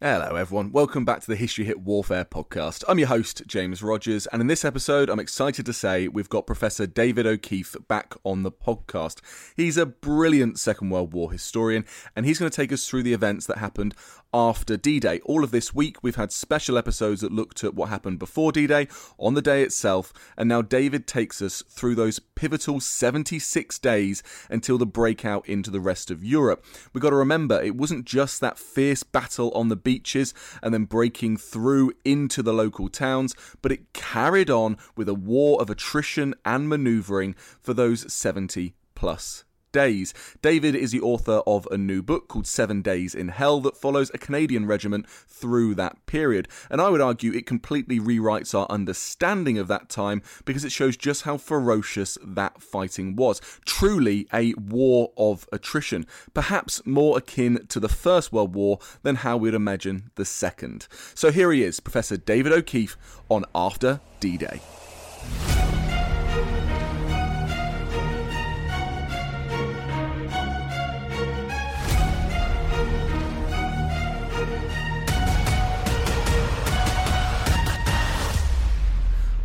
Hello, everyone. Welcome back to the History Hit Warfare podcast. I'm your host, James Rogers, and in this episode, I'm excited to say we've got Professor David O'Keefe back on the podcast. He's a brilliant Second World War historian, and he's going to take us through the events that happened after D Day. All of this week, we've had special episodes that looked at what happened before D Day, on the day itself, and now David takes us through those pivotal 76 days until the breakout into the rest of Europe. We've got to remember, it wasn't just that fierce battle on the beaches and then breaking through into the local towns, but it carried on with a war of attrition and manoeuvring for those 70 plus days. David is the author of a new book called Seven Days in Hell that follows a Canadian regiment through that period. And I would argue it completely rewrites our understanding of that time because it shows just how ferocious that fighting was. Truly a war of attrition, perhaps more akin to the First World War than how we'd imagine the Second. So here he is, Professor David O'Keefe on After D Day.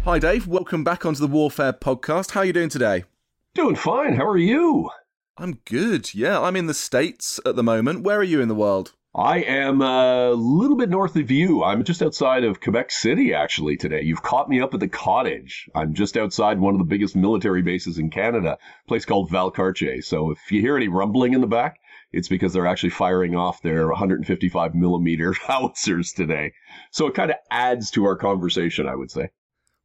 Hi, Dave. Welcome back onto the Warfare podcast. How are you doing today? Doing fine. How are you? I'm good. Yeah, I'm in the States at the moment. Where are you in the world? I am a little bit north of you. I'm just outside of Quebec City, actually, today. You've caught me up at the cottage. I'm just outside one of the biggest military bases in Canada, a place called Valcartier. So if you hear any rumbling in the back, it's because they're actually firing off their 155 millimeter howitzers today. So it kind of adds to our conversation, I would say.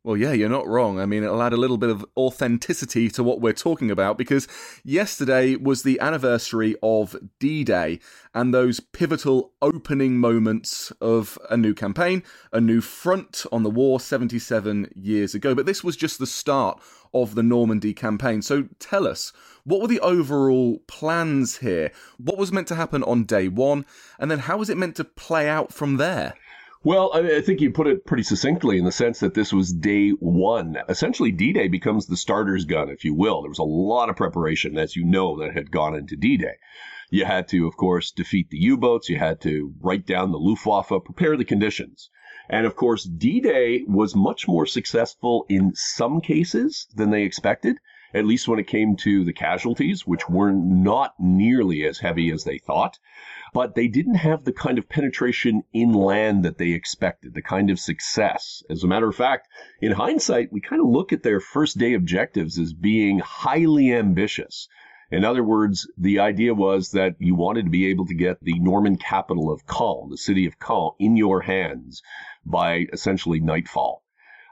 Well, yeah, you're not wrong. I mean, it'll add a little bit of authenticity to what we're talking about because yesterday was the anniversary of D Day and those pivotal opening moments of a new campaign, a new front on the war 77 years ago. But this was just the start of the Normandy campaign. So tell us, what were the overall plans here? What was meant to happen on day one? And then how was it meant to play out from there? Well, I, think you put it pretty succinctly in the sense that this was day one. Essentially, D Day becomes the starter's gun, if you will. There was a lot of preparation, as you know, that had gone into D Day. You had to, of course, defeat the U boats. You had to write down the Luftwaffe, prepare the conditions. And of course, D Day was much more successful in some cases than they expected, at least when it came to the casualties, which were not nearly as heavy as they thought but they didn't have the kind of penetration inland that they expected, the kind of success. As a matter of fact, in hindsight, we kind of look at their first day objectives as being highly ambitious. In other words, the idea was that you wanted to be able to get the Norman capital of Caen, the city of Caen, in your hands by essentially nightfall.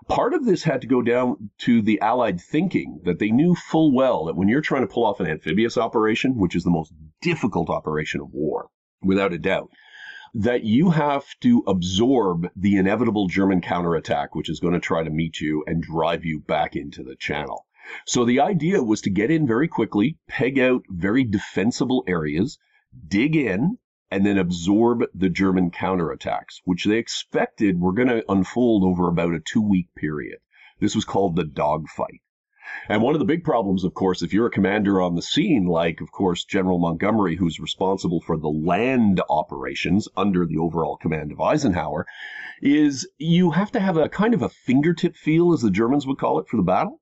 Part of this had to go down to the Allied thinking that they knew full well that when you're trying to pull off an amphibious operation, which is the most difficult operation of war, without a doubt, that you have to absorb the inevitable German counterattack, which is going to try to meet you and drive you back into the channel. So the idea was to get in very quickly, peg out very defensible areas, dig in, and then absorb the German counterattacks, which they expected were going to unfold over about a two week period. This was called the dogfight. And one of the big problems, of course, if you're a commander on the scene, like, of course, General Montgomery, who's responsible for the land operations under the overall command of Eisenhower, is you have to have a kind of a fingertip feel, as the Germans would call it, for the battle.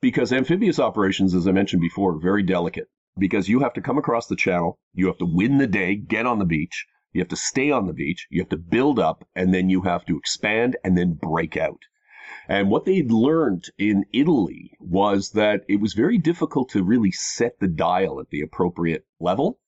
Because amphibious operations, as I mentioned before, are very delicate because you have to come across the channel, you have to win the day, get on the beach, you have to stay on the beach, you have to build up, and then you have to expand and then break out. And what they'd learned in Italy was that it was very difficult to really set the dial at the appropriate level.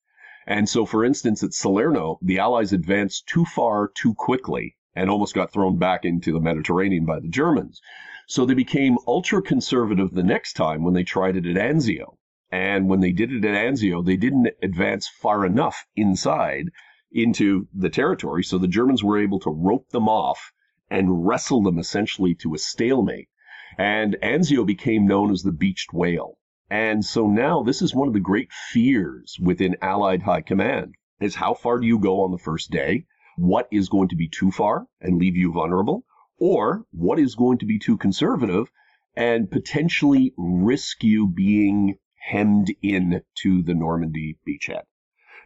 And so, for instance, at Salerno, the Allies advanced too far too quickly and almost got thrown back into the Mediterranean by the Germans. So they became ultra conservative the next time when they tried it at Anzio. And when they did it at Anzio, they didn't advance far enough inside into the territory. So the Germans were able to rope them off and wrestle them essentially to a stalemate. And Anzio became known as the beached whale. And so now this is one of the great fears within Allied high command is how far do you go on the first day? What is going to be too far and leave you vulnerable? Or what is going to be too conservative and potentially risk you being hemmed in to the Normandy beachhead?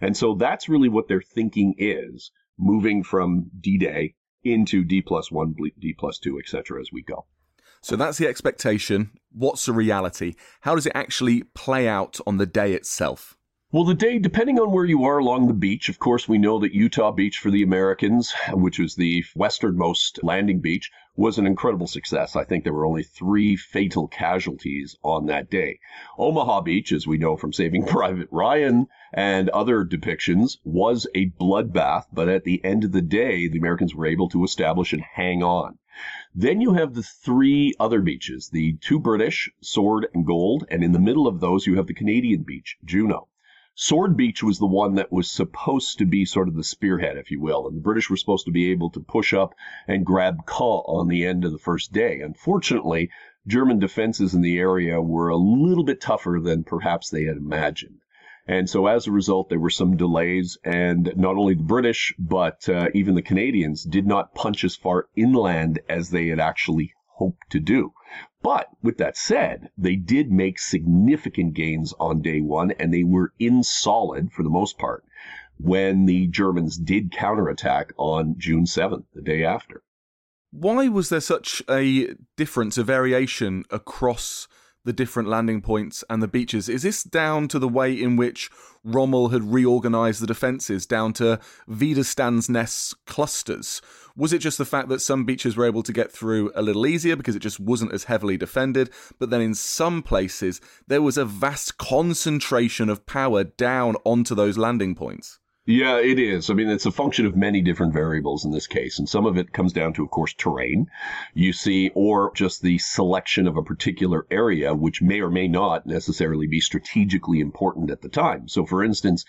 And so that's really what their thinking is moving from D-Day into D plus one, D plus two, etc. as we go. So that's the expectation. What's the reality? How does it actually play out on the day itself? Well, the day, depending on where you are along the beach, of course, we know that Utah Beach for the Americans, which was the westernmost landing beach, was an incredible success. I think there were only three fatal casualties on that day. Omaha Beach, as we know from Saving Private Ryan and other depictions, was a bloodbath, but at the end of the day, the Americans were able to establish and hang on. Then you have the three other beaches, the two British, Sword and Gold, and in the middle of those you have the Canadian beach, Juno. Sword Beach was the one that was supposed to be sort of the spearhead, if you will, and the British were supposed to be able to push up and grab Caen on the end of the first day. Unfortunately, German defenses in the area were a little bit tougher than perhaps they had imagined. And so as a result, there were some delays, and not only the British, but uh, even the Canadians did not punch as far inland as they had actually hoped to do. But with that said, they did make significant gains on day one, and they were in solid for the most part when the Germans did counterattack on June 7th, the day after. Why was there such a difference, a variation across the different landing points and the beaches? Is this down to the way in which Rommel had reorganized the defenses, down to Widerstandsnest clusters? Was it just the fact that some beaches were able to get through a little easier because it just wasn't as heavily defended? But then in some places, there was a vast concentration of power down onto those landing points. Yeah, it is. I mean, it's a function of many different variables in this case. And some of it comes down to, of course, terrain, you see, or just the selection of a particular area, which may or may not necessarily be strategically important at the time. So, for instance,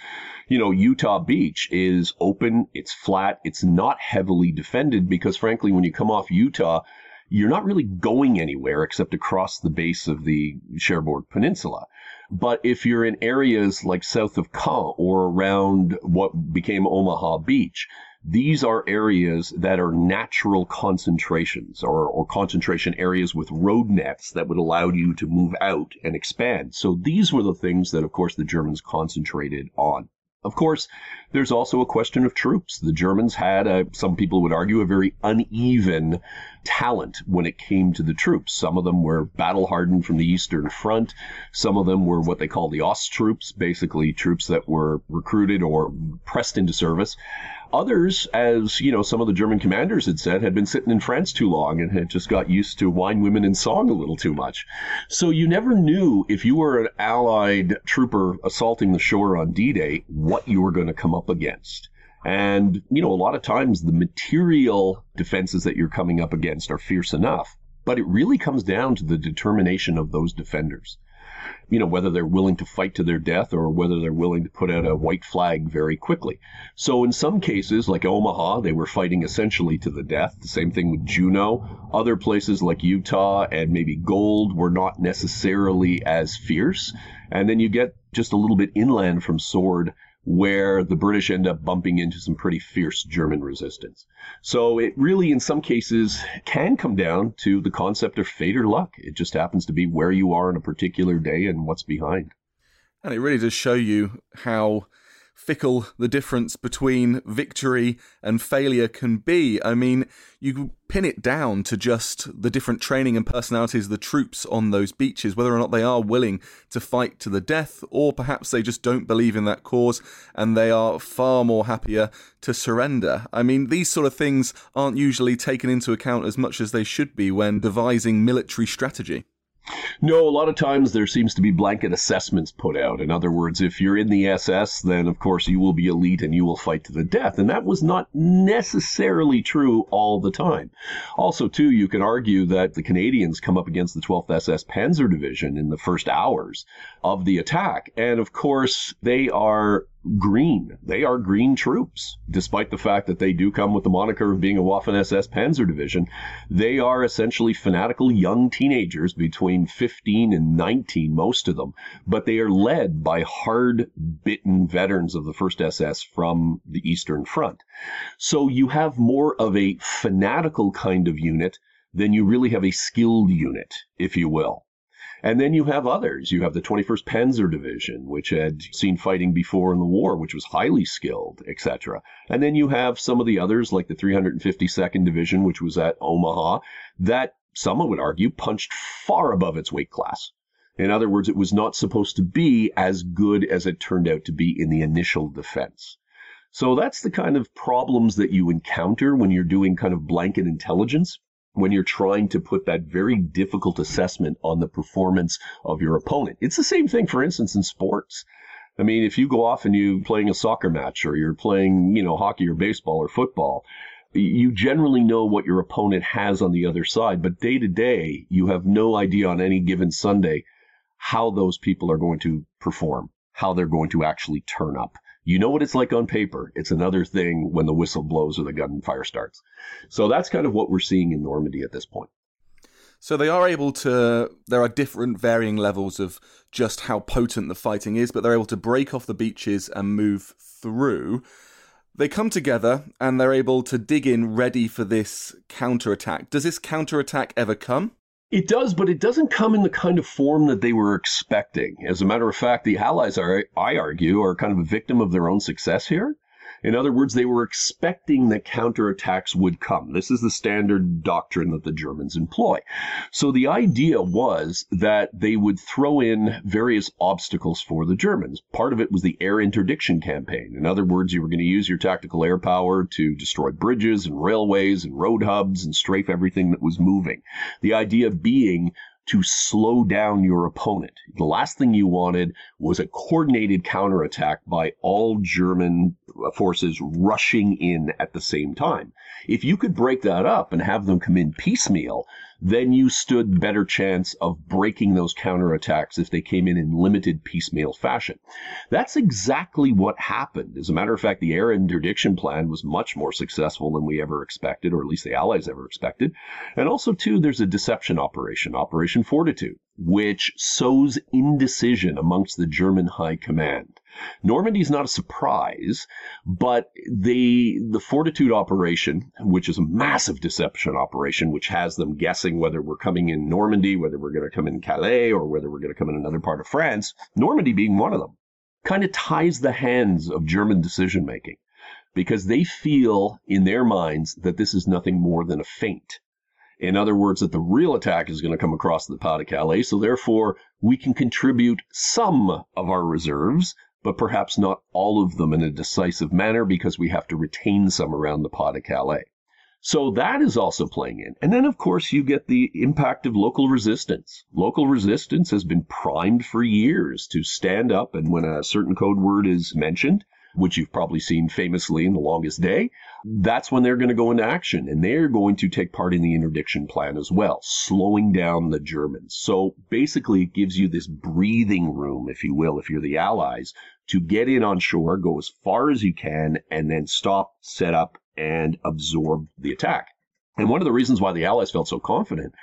you know, Utah Beach is open, it's flat, it's not heavily defended because, frankly, when you come off Utah, you're not really going anywhere except across the base of the Cherbourg Peninsula. But if you're in areas like south of Caen or around what became Omaha Beach, these are areas that are natural concentrations or, or concentration areas with road nets that would allow you to move out and expand. So these were the things that, of course, the Germans concentrated on. Of course, there's also a question of troops. The Germans had, a, some people would argue, a very uneven talent when it came to the troops. Some of them were battle hardened from the Eastern Front. Some of them were what they call the Ost troops, basically troops that were recruited or pressed into service. Others, as you know, some of the German commanders had said, had been sitting in France too long and had just got used to wine, women, and song a little too much. So you never knew if you were an Allied trooper assaulting the shore on D-Day what you were going to come up against. And, you know, a lot of times the material defenses that you're coming up against are fierce enough, but it really comes down to the determination of those defenders you know, whether they're willing to fight to their death or whether they're willing to put out a white flag very quickly. So in some cases, like Omaha, they were fighting essentially to the death. The same thing with Juno. Other places like Utah and maybe Gold were not necessarily as fierce. And then you get just a little bit inland from Sword where the British end up bumping into some pretty fierce German resistance. So it really, in some cases, can come down to the concept of fate or luck. It just happens to be where you are on a particular day and what's behind. And it really does show you how fickle the difference between victory and failure can be. I mean, you pin it down to just the different training and personalities of the troops on those beaches, whether or not they are willing to fight to the death, or perhaps they just don't believe in that cause and they are far more happier to surrender. I mean, these sort of things aren't usually taken into account as much as they should be when devising military strategy. No, a lot of times there seems to be blanket assessments put out. In other words, if you're in the SS, then of course you will be elite and you will fight to the death. And that was not necessarily true all the time. Also, too, you can argue that the Canadians come up against the 12th SS Panzer Division in the first hours of the attack. And of course, they are green. They are green troops, despite the fact that they do come with the moniker of being a Waffen SS Panzer Division. They are essentially fanatical young teenagers between 15 and 19, most of them, but they are led by hard bitten veterans of the 1st SS from the Eastern Front. So you have more of a fanatical kind of unit than you really have a skilled unit, if you will. And then you have others. You have the 21st Panzer Division, which had seen fighting before in the war, which was highly skilled, etc. And then you have some of the others, like the 352nd Division, which was at Omaha, that someone would argue punched far above its weight class. In other words, it was not supposed to be as good as it turned out to be in the initial defense. So that's the kind of problems that you encounter when you're doing kind of blanket intelligence when you're trying to put that very difficult assessment on the performance of your opponent. It's the same thing, for instance, in sports. I mean, if you go off and you're playing a soccer match or you're playing, you know, hockey or baseball or football, you generally know what your opponent has on the other side. But day to day, you have no idea on any given Sunday how those people are going to perform, how they're going to actually turn up. You know what it's like on paper. It's another thing when the whistle blows or the gunfire starts. So that's kind of what we're seeing in Normandy at this point. So they are able to. There are different varying levels of just how potent the fighting is, but they're able to break off the beaches and move through. They come together and they're able to dig in ready for this counterattack. Does this counterattack ever come? It does, but it doesn't come in the kind of form that they were expecting. As a matter of fact, the Allies are, I argue, are kind of a victim of their own success here. In other words, they were expecting that counterattacks would come. This is the standard doctrine that the Germans employ. So the idea was that they would throw in various obstacles for the Germans. Part of it was the air interdiction campaign. In other words, you were going to use your tactical air power to destroy bridges and railways and road hubs and strafe everything that was moving. The idea being to slow down your opponent. The last thing you wanted was a coordinated counterattack by all German forces rushing in at the same time. If you could break that up and have them come in piecemeal, then you stood better chance of breaking those counterattacks if they came in in limited piecemeal fashion. That's exactly what happened. As a matter of fact, the air interdiction plan was much more successful than we ever expected, or at least the Allies ever expected. And also, too, there's a deception operation, Operation Fortitude, which sows indecision amongst the German high command. Normandy is not a surprise, but the the fortitude operation, which is a massive deception operation, which has them guessing whether we're coming in Normandy, whether we're going to come in Calais, or whether we're going to come in another part of France, Normandy being one of them, kind of ties the hands of German decision making because they feel in their minds that this is nothing more than a feint. In other words, that the real attack is going to come across the Pas de Calais, so therefore we can contribute some of our reserves but perhaps not all of them in a decisive manner because we have to retain some around the Pas de Calais. So that is also playing in. And then, of course, you get the impact of local resistance. Local resistance has been primed for years to stand up, and when a certain code word is mentioned, which you've probably seen famously in The Longest Day, that's when they're going to go into action. And they're going to take part in the interdiction plan as well, slowing down the Germans. So basically, it gives you this breathing room, if you will, if you're the Allies, to get in on shore, go as far as you can, and then stop, set up, and absorb the attack. And one of the reasons why the Allies felt so confident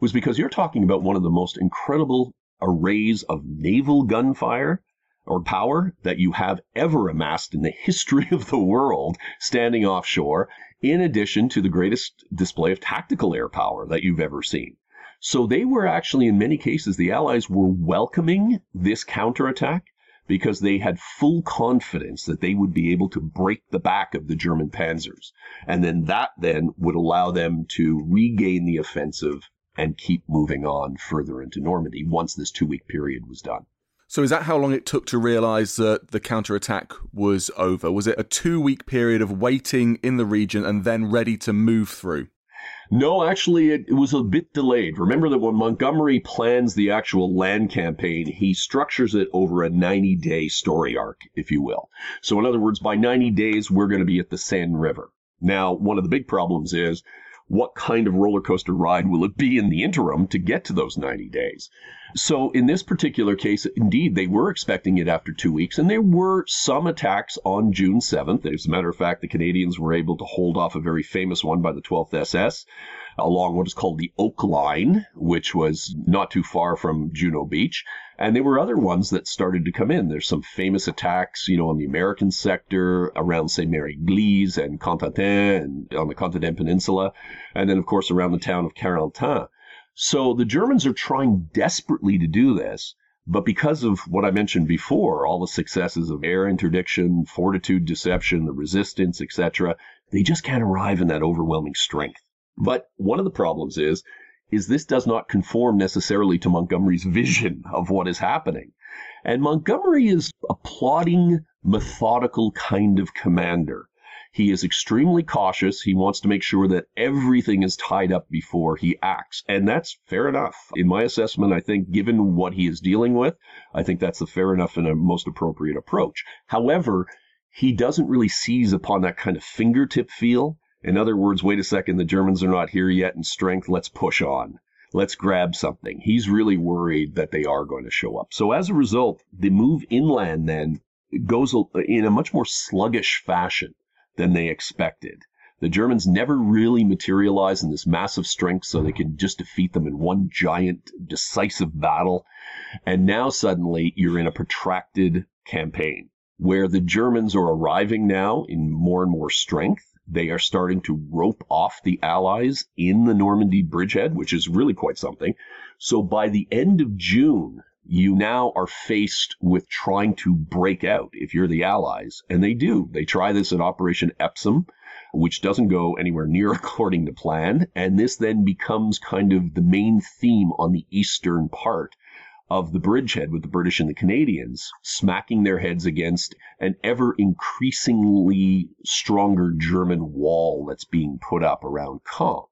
was because you're talking about one of the most incredible arrays of naval gunfire or power that you have ever amassed in the history of the world standing offshore, in addition to the greatest display of tactical air power that you've ever seen. So they were actually, in many cases, the Allies were welcoming this counterattack because they had full confidence that they would be able to break the back of the German panzers. And then that then would allow them to regain the offensive and keep moving on further into Normandy once this two week period was done. So, is that how long it took to realise that the counterattack was over? Was it a two week period of waiting in the region and then ready to move through? No, actually, it, it, was a bit delayed. Remember that when Montgomery plans the actual land campaign, he structures it over a 90 day story arc, if you will. So, in other words, by 90 days, we're going to be at the Seine River. Now, one of the big problems is what kind of roller coaster ride will it be in the interim to get to those 90 days? So, in this particular case, indeed, they were expecting it after two weeks, and there were some attacks on June 7th. As a matter of fact, the Canadians were able to hold off a very famous one by the 12th SS along what is called the Oak Line, which was not too far from Juno Beach. And there were other ones that started to come in. There's some famous attacks, you know, on the American sector around, say, Mary-Église and Cotentin and on the Cotentin Peninsula. And then, of course, around the town of Carentan. So the Germans are trying desperately to do this. But because of what I mentioned before, all the successes of air interdiction, fortitude deception, the resistance, etc., they just can't arrive in that overwhelming strength. But one of the problems is, is this does not conform necessarily to Montgomery's vision of what is happening. And Montgomery is a plodding, methodical kind of commander. He is extremely cautious. He wants to make sure that everything is tied up before he acts. And that's fair enough. In my assessment, I think, given what he is dealing with, I think that's the fair enough and a most appropriate approach. However, he doesn't really seize upon that kind of fingertip feel. In other words, wait a second, the Germans are not here yet in strength. Let's push on. Let's grab something. He's really worried that they are going to show up. So as a result, the move inland then goes in a much more sluggish fashion than they expected. The Germans never really materialize in this massive strength so they could just defeat them in one giant decisive battle. And now suddenly you're in a protracted campaign where the Germans are arriving now in more and more strength they are starting to rope off the Allies in the Normandy bridgehead, which is really quite something. So by the end of June, you now are faced with trying to break out if you're the Allies. And they do. They try this at Operation Epsom, which doesn't go anywhere near according to plan. And this then becomes kind of the main theme on the eastern part of the bridgehead with the British and the Canadians smacking their heads against an ever increasingly stronger German wall that's being put up around Caen.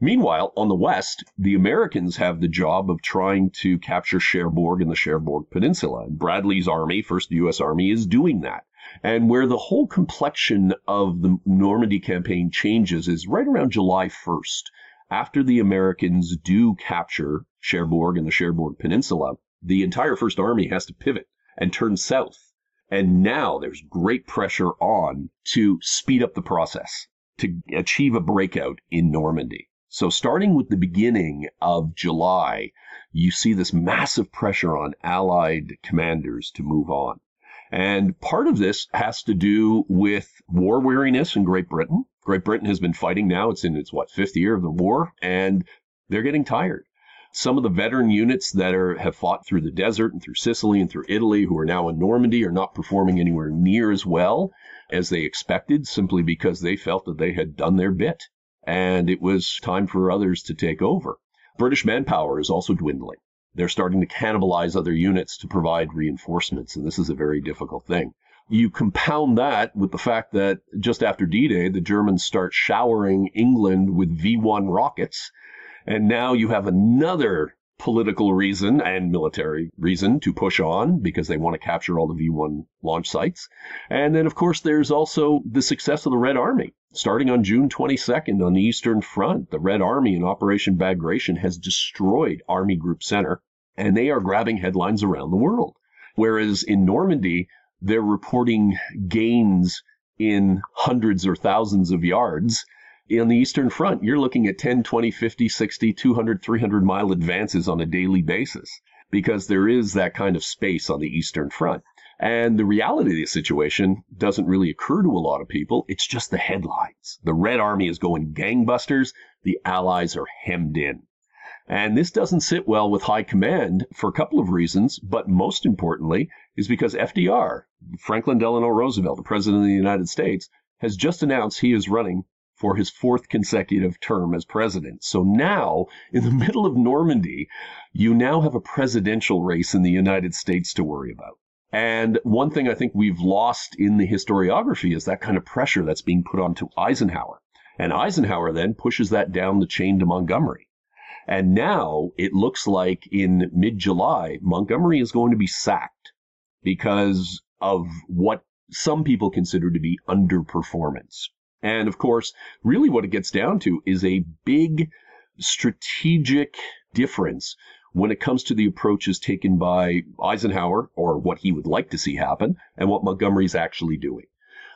Meanwhile, on the west, the Americans have the job of trying to capture Cherbourg and the Cherbourg Peninsula. And Bradley's army, 1st U.S. Army, is doing that. And where the whole complexion of the Normandy campaign changes is right around July 1st after the Americans do capture Cherbourg and the Cherbourg Peninsula, the entire First Army has to pivot and turn south. And now there's great pressure on to speed up the process to achieve a breakout in Normandy. So starting with the beginning of July, you see this massive pressure on Allied commanders to move on. And part of this has to do with war weariness in Great Britain. Great Britain has been fighting now. It's in its, what, fifth year of the war, and they're getting tired. Some of the veteran units that are, have fought through the desert and through Sicily and through Italy, who are now in Normandy, are not performing anywhere near as well as they expected, simply because they felt that they had done their bit and it was time for others to take over. British manpower is also dwindling. They're starting to cannibalize other units to provide reinforcements, and this is a very difficult thing. You compound that with the fact that just after D Day, the Germans start showering England with V 1 rockets. And now you have another political reason and military reason to push on because they want to capture all the V 1 launch sites. And then, of course, there's also the success of the Red Army. Starting on June 22nd on the Eastern Front, the Red Army in Operation Bagration has destroyed Army Group Center, and they are grabbing headlines around the world. Whereas in Normandy, they're reporting gains in hundreds or thousands of yards. In the Eastern Front, you're looking at 10, 20, 50, 60, 200, 300 mile advances on a daily basis because there is that kind of space on the Eastern Front. And the reality of the situation doesn't really occur to a lot of people. It's just the headlines. The Red Army is going gangbusters. The Allies are hemmed in. And this doesn't sit well with high command for a couple of reasons, but most importantly is because FDR, Franklin Delano Roosevelt, the President of the United States, has just announced he is running for his fourth consecutive term as president. So now, in the middle of Normandy, you now have a presidential race in the United States to worry about. And one thing I think we've lost in the historiography is that kind of pressure that's being put onto Eisenhower. And Eisenhower then pushes that down the chain to Montgomery. And now it looks like in mid July, Montgomery is going to be sacked because of what some people consider to be underperformance. And of course, really what it gets down to is a big strategic difference when it comes to the approaches taken by Eisenhower or what he would like to see happen and what Montgomery is actually doing.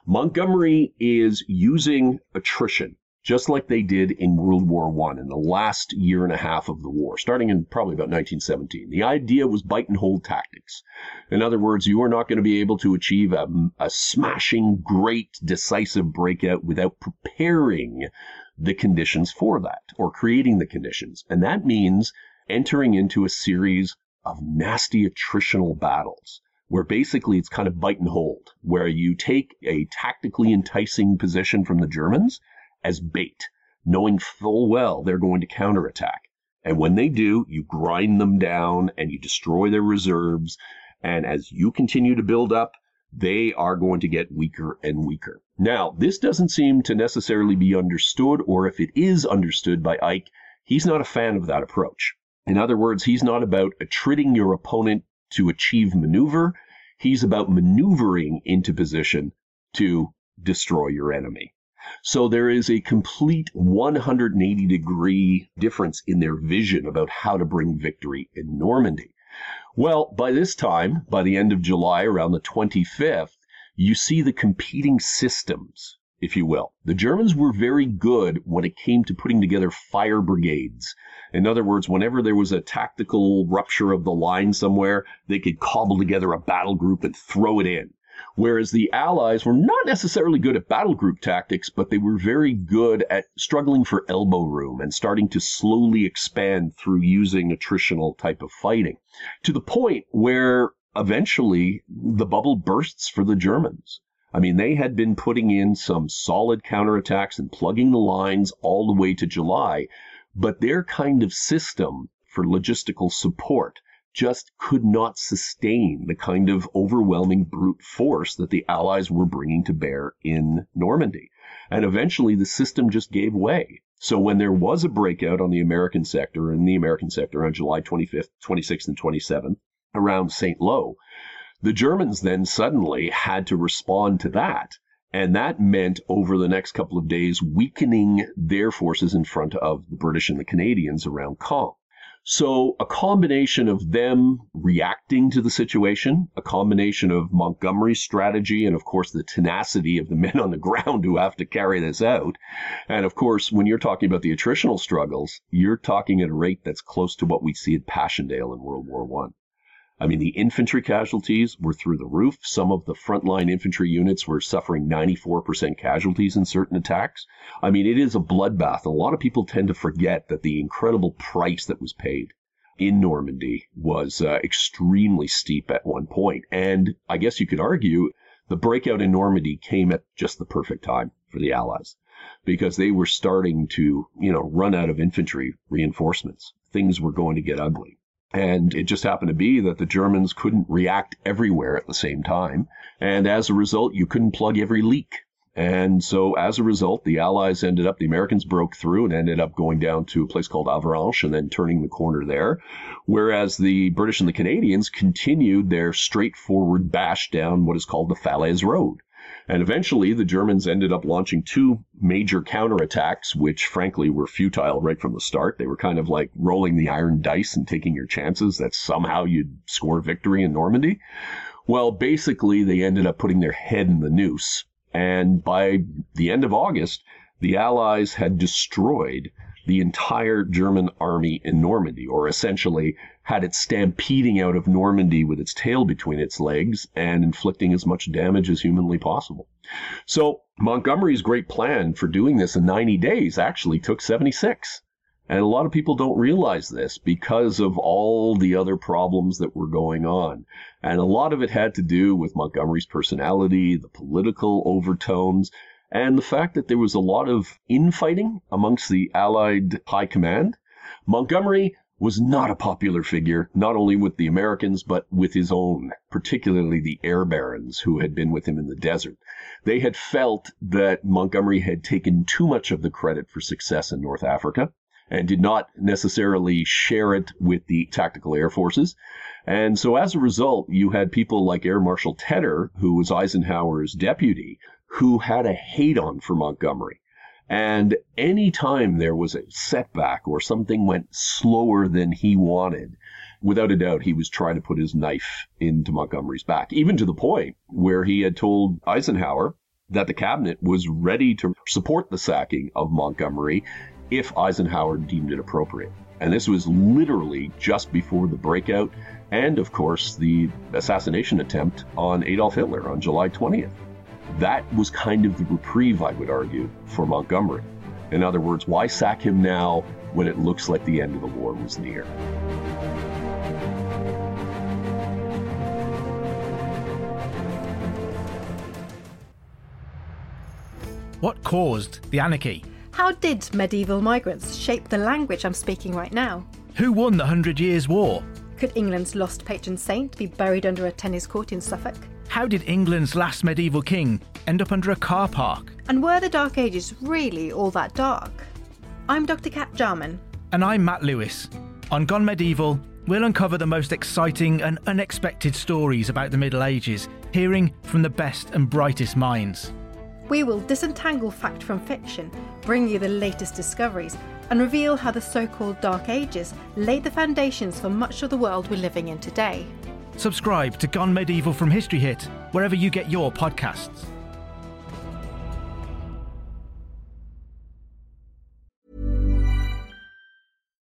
Montgomery is using attrition just like they did in World War One in the last year and a half of the war, starting in probably about 1917. The idea was bite and hold tactics. In other words, you are not going to be able to achieve a, a smashing, great, decisive breakout without preparing the conditions for that or creating the conditions. And that means entering into a series of nasty attritional battles where basically it's kind of bite and hold, where you take a tactically enticing position from the Germans as bait, knowing full well they're going to counterattack. And when they do, you grind them down and you destroy their reserves. And as you continue to build up, they are going to get weaker and weaker. Now, this doesn't seem to necessarily be understood, or if it is understood by Ike, he's not a fan of that approach. In other words, he's not about attriting your opponent to achieve maneuver. He's about maneuvering into position to destroy your enemy. So there is a complete 180 degree difference in their vision about how to bring victory in Normandy. Well, by this time, by the end of July, around the 25th, you see the competing systems, if you will. The Germans were very good when it came to putting together fire brigades. In other words, whenever there was a tactical rupture of the line somewhere, they could cobble together a battle group and throw it in. Whereas the Allies were not necessarily good at battle group tactics, but they were very good at struggling for elbow room and starting to slowly expand through using attritional type of fighting to the point where eventually the bubble bursts for the Germans. I mean, they had been putting in some solid counterattacks and plugging the lines all the way to July, but their kind of system for logistical support just could not sustain the kind of overwhelming brute force that the Allies were bringing to bear in Normandy. And eventually the system just gave way. So when there was a breakout on the American sector, in the American sector on July 25th, 26th, and 27th, around St. Lo, the Germans then suddenly had to respond to that. And that meant over the next couple of days weakening their forces in front of the British and the Canadians around Caen. So a combination of them reacting to the situation, a combination of Montgomery's strategy, and of course the tenacity of the men on the ground who have to carry this out. And of course, when you're talking about the attritional struggles, you're talking at a rate that's close to what we see at Passchendaele in World War One. I mean, the infantry casualties were through the roof. Some of the frontline infantry units were suffering 94% casualties in certain attacks. I mean, it is a bloodbath. A lot of people tend to forget that the incredible price that was paid in Normandy was uh, extremely steep at one point. And I guess you could argue the breakout in Normandy came at just the perfect time for the Allies because they were starting to, you know, run out of infantry reinforcements. Things were going to get ugly. And it just happened to be that the Germans couldn't react everywhere at the same time. And as a result, you couldn't plug every leak. And so as a result, the Allies ended up, the Americans broke through and ended up going down to a place called Avranches and then turning the corner there. Whereas the British and the Canadians continued their straightforward bash down what is called the Falaise Road. And eventually, the Germans ended up launching two major counterattacks, which frankly were futile right from the start. They were kind of like rolling the iron dice and taking your chances that somehow you'd score victory in Normandy. Well, basically, they ended up putting their head in the noose. And by the end of August, the Allies had destroyed the entire German army in Normandy, or essentially had it stampeding out of Normandy with its tail between its legs and inflicting as much damage as humanly possible. So Montgomery's great plan for doing this in 90 days actually took 76. And a lot of people don't realize this because of all the other problems that were going on. And a lot of it had to do with Montgomery's personality, the political overtones, and the fact that there was a lot of infighting amongst the Allied high command. Montgomery was not a popular figure, not only with the Americans, but with his own, particularly the air barons who had been with him in the desert. They had felt that Montgomery had taken too much of the credit for success in North Africa and did not necessarily share it with the tactical air forces. And so as a result, you had people like Air Marshal Tedder, who was Eisenhower's deputy, who had a hate on for Montgomery. And any time there was a setback or something went slower than he wanted, without a doubt, he was trying to put his knife into Montgomery's back, even to the point where he had told Eisenhower that the cabinet was ready to support the sacking of Montgomery if Eisenhower deemed it appropriate. And this was literally just before the breakout and, of course, the assassination attempt on Adolf Hitler on July 20th. That was kind of the reprieve, I would argue, for Montgomery. In other words, why sack him now when it looks like the end of the war was near? What caused the anarchy? How did medieval migrants shape the language I'm speaking right now? Who won the Hundred Years' War? Could England's lost patron saint be buried under a tennis court in Suffolk? How did England's last medieval king end up under a car park? And were the Dark Ages really all that dark? I'm Dr. Cat Jarman. And I'm Matt Lewis. On Gone Medieval, we'll uncover the most exciting and unexpected stories about the Middle Ages, hearing from the best and brightest minds. We will disentangle fact from fiction, bring you the latest discoveries, and reveal how the so called Dark Ages laid the foundations for much of the world we're living in today. Subscribe to Gone Medieval from History Hit, wherever you get your podcasts.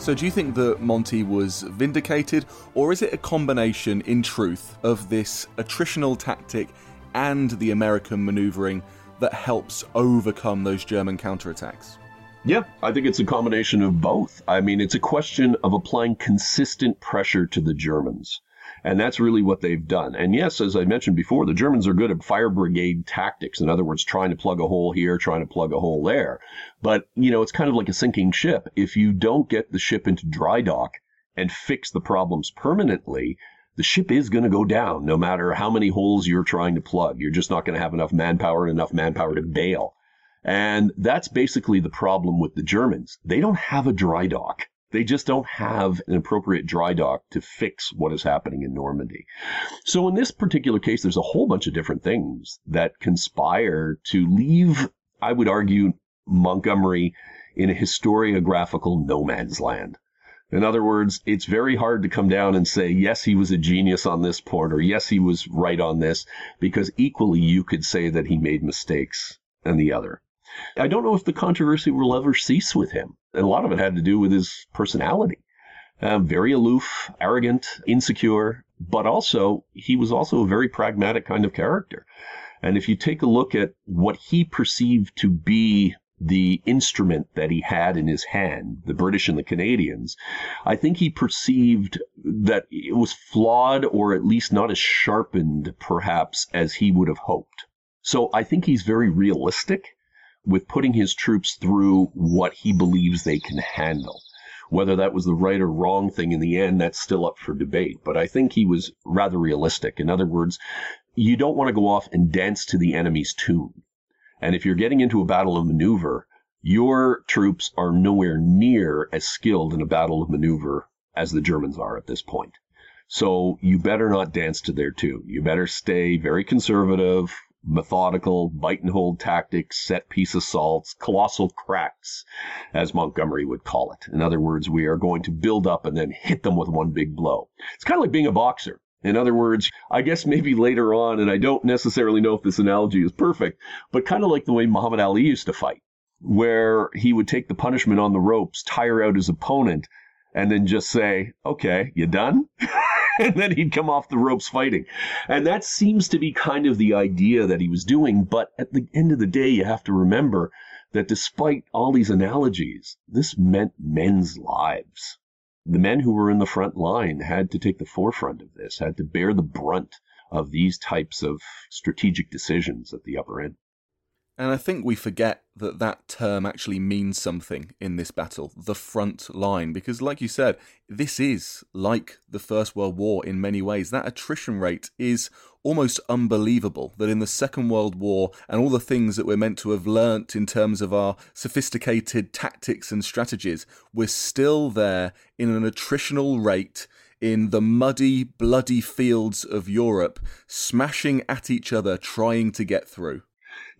So, do you think that Monty was vindicated, or is it a combination, in truth, of this attritional tactic and the American maneuvering that helps overcome those German counterattacks? Yeah, I think it's a combination of both. I mean, it's a question of applying consistent pressure to the Germans. And that's really what they've done. And yes, as I mentioned before, the Germans are good at fire brigade tactics. In other words, trying to plug a hole here, trying to plug a hole there. But, you know, it's kind of like a sinking ship. If you don't get the ship into dry dock and fix the problems permanently, the ship is going to go down no matter how many holes you're trying to plug. You're just not going to have enough manpower and enough manpower to bail. And that's basically the problem with the Germans. They don't have a dry dock. They just don't have an appropriate dry dock to fix what is happening in Normandy. So in this particular case, there's a whole bunch of different things that conspire to leave, I would argue, Montgomery in a historiographical no man's land. In other words, it's very hard to come down and say, yes, he was a genius on this point, or yes, he was right on this, because equally you could say that he made mistakes and the other. I don't know if the controversy will ever cease with him. A lot of it had to do with his personality. Uh, very aloof, arrogant, insecure, but also he was also a very pragmatic kind of character. And if you take a look at what he perceived to be the instrument that he had in his hand, the British and the Canadians, I think he perceived that it was flawed or at least not as sharpened, perhaps, as he would have hoped. So I think he's very realistic with putting his troops through what he believes they can handle. Whether that was the right or wrong thing in the end, that's still up for debate. But I think he was rather realistic. In other words, you don't want to go off and dance to the enemy's tune. And if you're getting into a battle of maneuver, your troops are nowhere near as skilled in a battle of maneuver as the Germans are at this point. So you better not dance to their tune. You better stay very conservative, methodical, bite and hold tactics, set piece assaults, colossal cracks, as Montgomery would call it. In other words, we are going to build up and then hit them with one big blow. It's kind of like being a boxer. In other words, I guess maybe later on, and I don't necessarily know if this analogy is perfect, but kind of like the way Muhammad Ali used to fight, where he would take the punishment on the ropes, tire out his opponent, and then just say, okay, you done? and then he'd come off the ropes fighting. And that seems to be kind of the idea that he was doing. But at the end of the day, you have to remember that despite all these analogies, this meant men's lives. The men who were in the front line had to take the forefront of this, had to bear the brunt of these types of strategic decisions at the upper end. And I think we forget that that term actually means something in this battle, the front line, because, like you said, this is like the First World War in many ways. That attrition rate is almost unbelievable that in the Second World War and all the things that we're meant to have learnt in terms of our sophisticated tactics and strategies, we're still there in an attritional rate in the muddy, bloody fields of Europe, smashing at each other, trying to get through.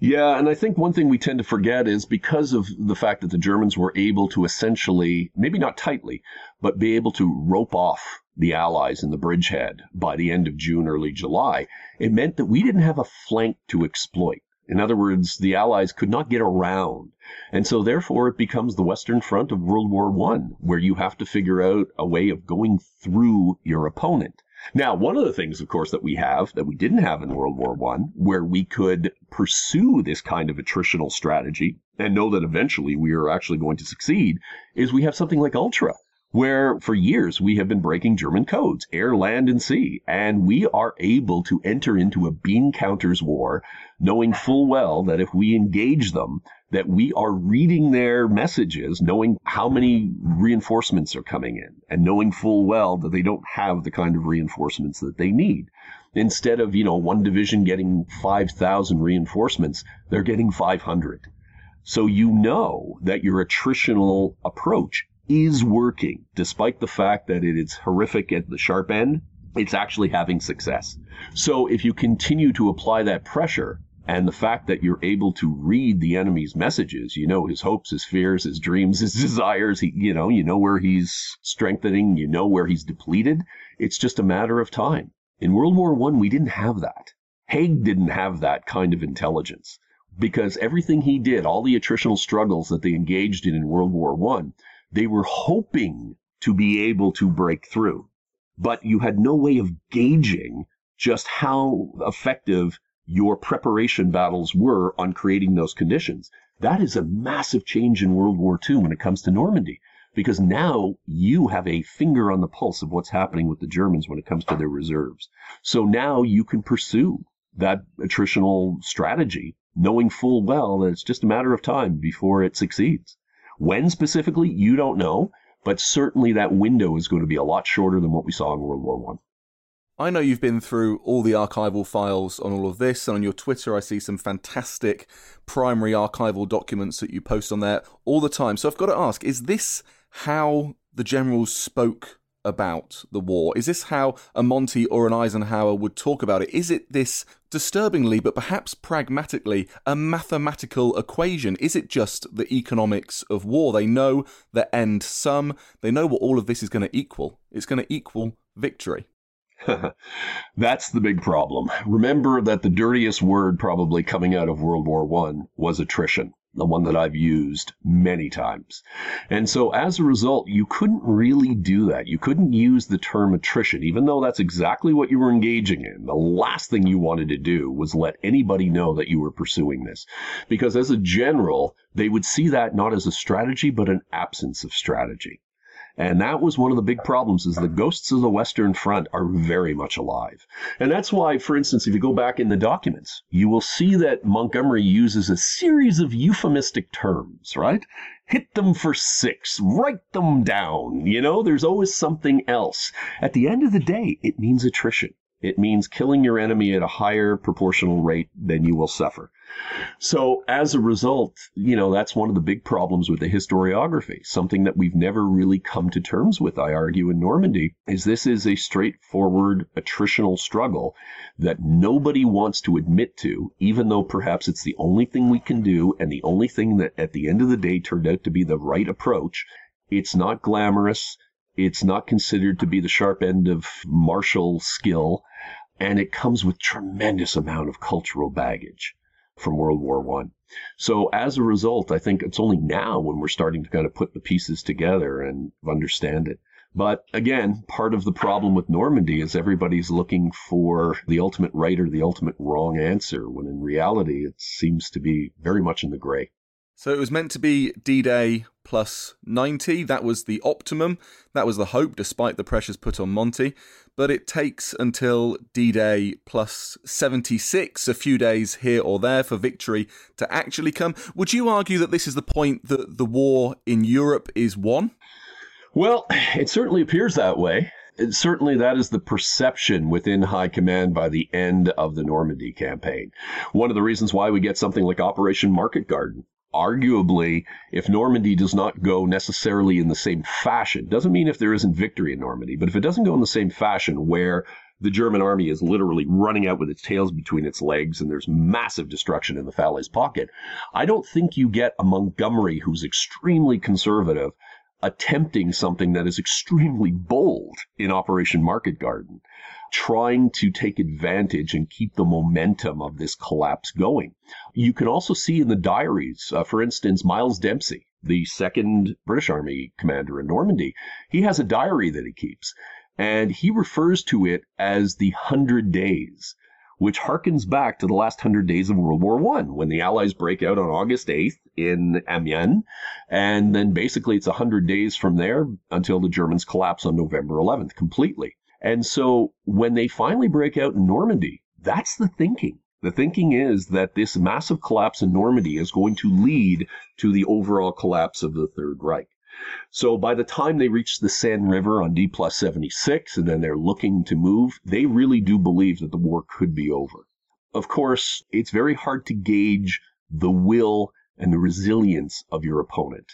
Yeah, and I think one thing we tend to forget is because of the fact that the Germans were able to essentially, maybe not tightly, but be able to rope off the Allies in the bridgehead by the end of June, early July, it meant that we didn't have a flank to exploit. In other words, the Allies could not get around. And so therefore it becomes the Western Front of World War One, where you have to figure out a way of going through your opponent. Now, one of the things, of course, that we have that we didn't have in World War One, where we could pursue this kind of attritional strategy and know that eventually we are actually going to succeed, is we have something like Ultra, where for years we have been breaking German codes, air, land, and sea, and we are able to enter into a bean counters war, knowing full well that if we engage them, that we are reading their messages, knowing how many reinforcements are coming in, and knowing full well that they don't have the kind of reinforcements that they need. Instead of, you know, one division getting 5,000 reinforcements, they're getting 500. So you know that your attritional approach is working, despite the fact that it is horrific at the sharp end. It's actually having success. So if you continue to apply that pressure, and the fact that you're able to read the enemy's messages, you know his hopes, his fears, his dreams, his desires, he, you know, you know where he's strengthening, you know where he's depleted. It's just a matter of time. In World War One, we didn't have that. Haig didn't have that kind of intelligence because everything he did, all the attritional struggles that they engaged in in World War One, they were hoping to be able to break through. But you had no way of gauging just how effective your preparation battles were on creating those conditions. That is a massive change in World War II when it comes to Normandy, because now you have a finger on the pulse of what's happening with the Germans when it comes to their reserves. So now you can pursue that attritional strategy, knowing full well that it's just a matter of time before it succeeds. When specifically, you don't know, but certainly that window is going to be a lot shorter than what we saw in World War One. I know you've been through all the archival files on all of this, and on your Twitter, I see some fantastic primary archival documents that you post on there all the time. So I've got to ask is this how the generals spoke about the war? Is this how a Monty or an Eisenhower would talk about it? Is it this disturbingly, but perhaps pragmatically, a mathematical equation? Is it just the economics of war? They know the end sum, they know what all of this is going to equal. It's going to equal victory. That's the big problem. Remember that the dirtiest word probably coming out of World War One was attrition the one that I've used many times. And so as a result, you couldn't really do that. You couldn't use the term attrition, even though that's exactly what you were engaging in. The last thing you wanted to do was let anybody know that you were pursuing this. Because as a general, they would see that not as a strategy, but an absence of strategy. And that was one of the big problems is the ghosts of the Western Front are very much alive. And that's why, for instance, if you go back in the documents, you will see that Montgomery uses a series of euphemistic terms, right? Hit them for six, write them down. You know, there's always something else. At the end of the day, it means attrition. It means killing your enemy at a higher proportional rate than you will suffer. So as a result, you know, that's one of the big problems with the historiography. Something that we've never really come to terms with, I argue, in Normandy, is this is a straightforward attritional struggle that nobody wants to admit to, even though perhaps it's the only thing we can do and the only thing that at the end of the day turned out to be the right approach. It's not glamorous. It's not considered to be the sharp end of martial skill, and it comes with tremendous amount of cultural baggage from World War One. So as a result, I think it's only now when we're starting to kind of put the pieces together and understand it. But again, part of the problem with Normandy is everybody's looking for the ultimate right or the ultimate wrong answer, when in reality it seems to be very much in the gray. So it was meant to be D Day plus 90. That was the optimum. That was the hope, despite the pressures put on Monty. But it takes until D Day plus 76, a few days here or there, for victory to actually come. Would you argue that this is the point that the war in Europe is won? Well, it certainly appears that way. certainly, that is the perception within high command by the end of the Normandy campaign. One of the reasons why we get something like Operation Market Garden arguably, if Normandy does not go necessarily in the same fashion, doesn't mean if there isn't victory in Normandy, but if it doesn't go in the same fashion where the German army is literally running out with its tails between its legs and there's massive destruction in the Falaise pocket, I don't think you get a Montgomery who's extremely conservative attempting something that is extremely bold in Operation Market Garden trying to take advantage and keep the momentum of this collapse going. You can also see in the diaries, uh, for instance, Miles Dempsey, the second British Army commander in Normandy, he has a diary that he keeps, and he refers to it as the Hundred Days which harkens back to the last hundred days of World War One, when the Allies break out on August 8th in Amiens, and then basically it's a hundred days from there until the Germans collapse on November 11th completely. And so when they finally break out in Normandy, that's the thinking. The thinking is that this massive collapse in Normandy is going to lead to the overall collapse of the Third Reich. So by the time they reach the Seine River on D plus 76 and then they're looking to move, they really do believe that the war could be over. Of course, it's very hard to gauge the will and the resilience of your opponent.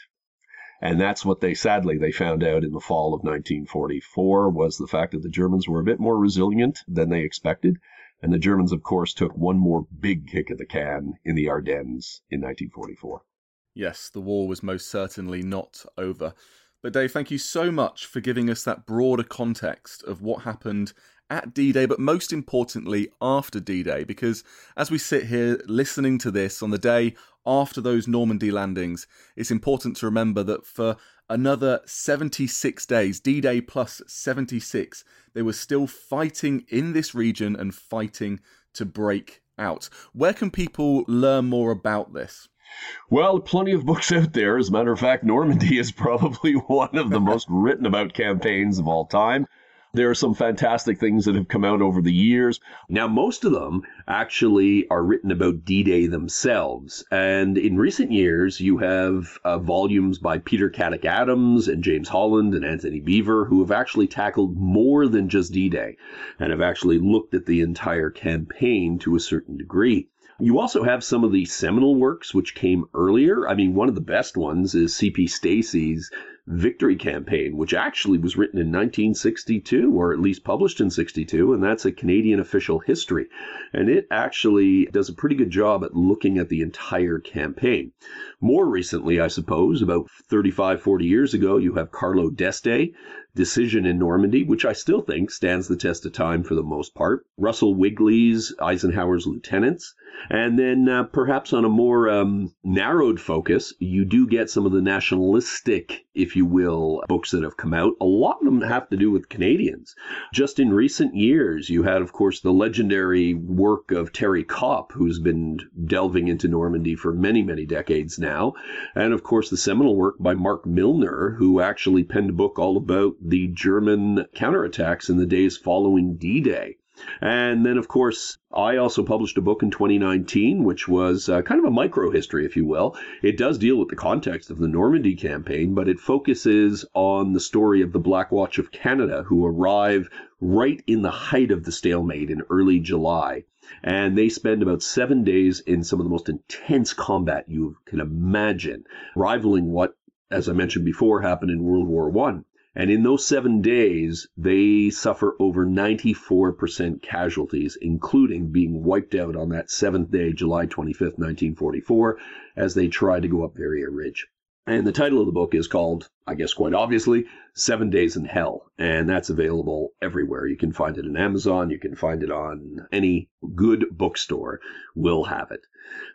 And that's what they sadly they found out in the fall of 1944 was the fact that the Germans were a bit more resilient than they expected. And the Germans, of course, took one more big kick at the can in the Ardennes in 1944. Yes, the war was most certainly not over. But Dave, thank you so much for giving us that broader context of what happened at D Day, but most importantly, after D Day, because as we sit here listening to this on the day after those Normandy landings, it's important to remember that for another 76 days, D Day plus 76, they were still fighting in this region and fighting to break out. Where can people learn more about this? Well, plenty of books out there. As a matter of fact, Normandy is probably one of the most written about campaigns of all time. There are some fantastic things that have come out over the years. Now, most of them actually are written about D Day themselves. And in recent years, you have uh, volumes by Peter Caddick Adams and James Holland and Antony Beevor who have actually tackled more than just D Day and have actually looked at the entire campaign to a certain degree. You also have some of the seminal works which came earlier. I mean, one of the best ones is C.P. Stacey's victory campaign, which actually was written in 1962, or at least published in 62, and that's a Canadian official history. And it actually does a pretty good job at looking at the entire campaign. More recently, I suppose, about 35, 40 years ago, you have Carlo d'Este, decision in Normandy, which I still think stands the test of time for the most part. Russell Weigley's Eisenhower's Lieutenants. And then uh, perhaps on a more um, narrowed focus, you do get some of the nationalistic, if you will, books that have come out. A lot of them have to do with Canadians. Just in recent years, you had, of course, the legendary work of Terry Copp, who's been delving into Normandy for many, many decades now. And of course, the seminal work by Marc Milner, who actually penned a book all about the German counterattacks in the days following D Day. And then, of course, I also published a book in 2019, which was uh, kind of a micro history, if you will. It does deal with the context of the Normandy campaign, but it focuses on the story of the Black Watch of Canada, who arrive right in the height of the stalemate in early July. And they spend about seven days in some of the most intense combat you can imagine, rivaling what, as I mentioned before, happened in World War One. And in those seven days, they suffer over 94% casualties, including being wiped out on that seventh day, July 25th, 1944, as they try to go up Verrières Ridge. And the title of the book is called, I guess quite obviously, Seven Days in Hell. And that's available everywhere. You can find it on Amazon. You can find it on any good bookstore will have it.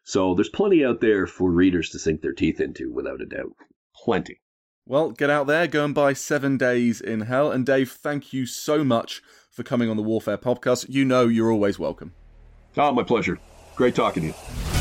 So there's plenty out there for readers to sink their teeth into, without a doubt. Plenty. Well, get out there, go and buy Seven Days in Hell. And Dave, thank you so much for coming on the Warfare podcast. You know you're always welcome. Oh, my pleasure. Great talking to you.